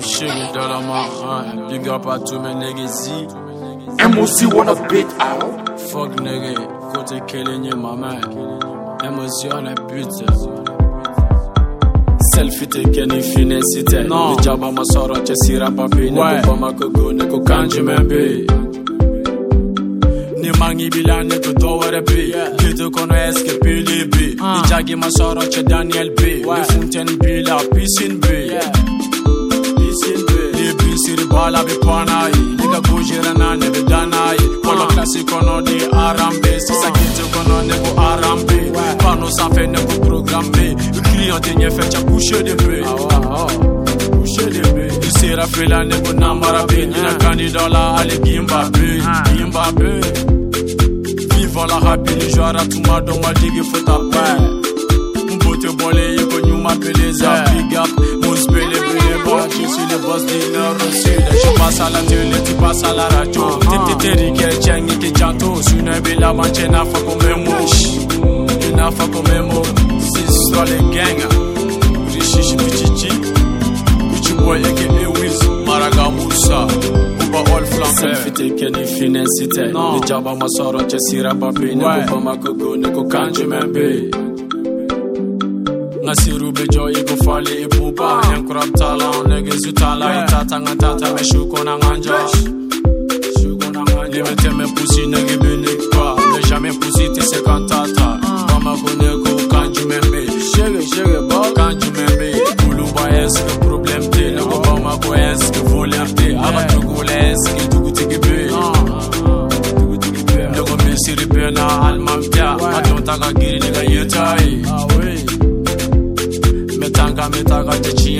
chez mes dans la marin. Big up à tous mes négésis. MOC wanna beat out? Fuck nigga, côté Kelly ma main. MOC on a but. selfie take ni finesse tɛ ni jaba ma sɔrɔ cɛsira papi ne ko fama ko go ne ko kan jumɛn be ni mangi bila ne ko be kete pili be ni ah. jagi ma sɔrɔ cɛ daniyɛl bila pisin be Siri bala be panai Nigga kujira nebe danai Kolo klasi kono di arambe Sisa kiti kono nebo arambe Pano sanfe nebo programme Le client denye fe tja bouche de be ah, ah, ah. Bouche de be Sira fela nebo namarabe Nina kani dola ale gimbabe Gimbabe Vivant la rapi jara Tuma doma fota pae Mbote bole yeko nyuma pe la télé, tu passes à la radio Uh-huh. Tete teri ke chengi ke janto Sune be la manche na fa comme mouche Na fa comme mouche C'est sur les gangs Rishishi bichichi Gucci boy aka Wiz Maraga Musa. Uba all flambe Selfie keni finesse te Non. Ni jaba masoro che sira papi Ne Ouais. ko bama ko go ne ko kanji membe nga siru be jo i ko fali i pupa Ah. en kurab tala nege zu tala i Yeah. tata nga tata me shuko na nganja shuko na nganja ni mete me pusi nege be ne kwa ne jamais pusi te se kantata Ah. mama ko ne ko kanju membe Sugar, sugar, boy. kanju membe kulu ba eske problem te ne ko mama ko eske voler te aba Yeah. tugu le eske tugu tigi be tugu tigi be ne ko me siri be na almam pia Ouais. adon taka giri ne ga yetai Ah oui. Metanga metanga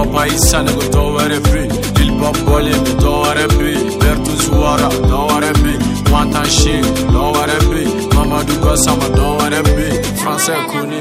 Issa nigga, don't worry be Lil Bob nigga, don't worry be Bertu Zuara, be Wantan Shig, don't worry be Mamadou Gassama, be Français Kuni,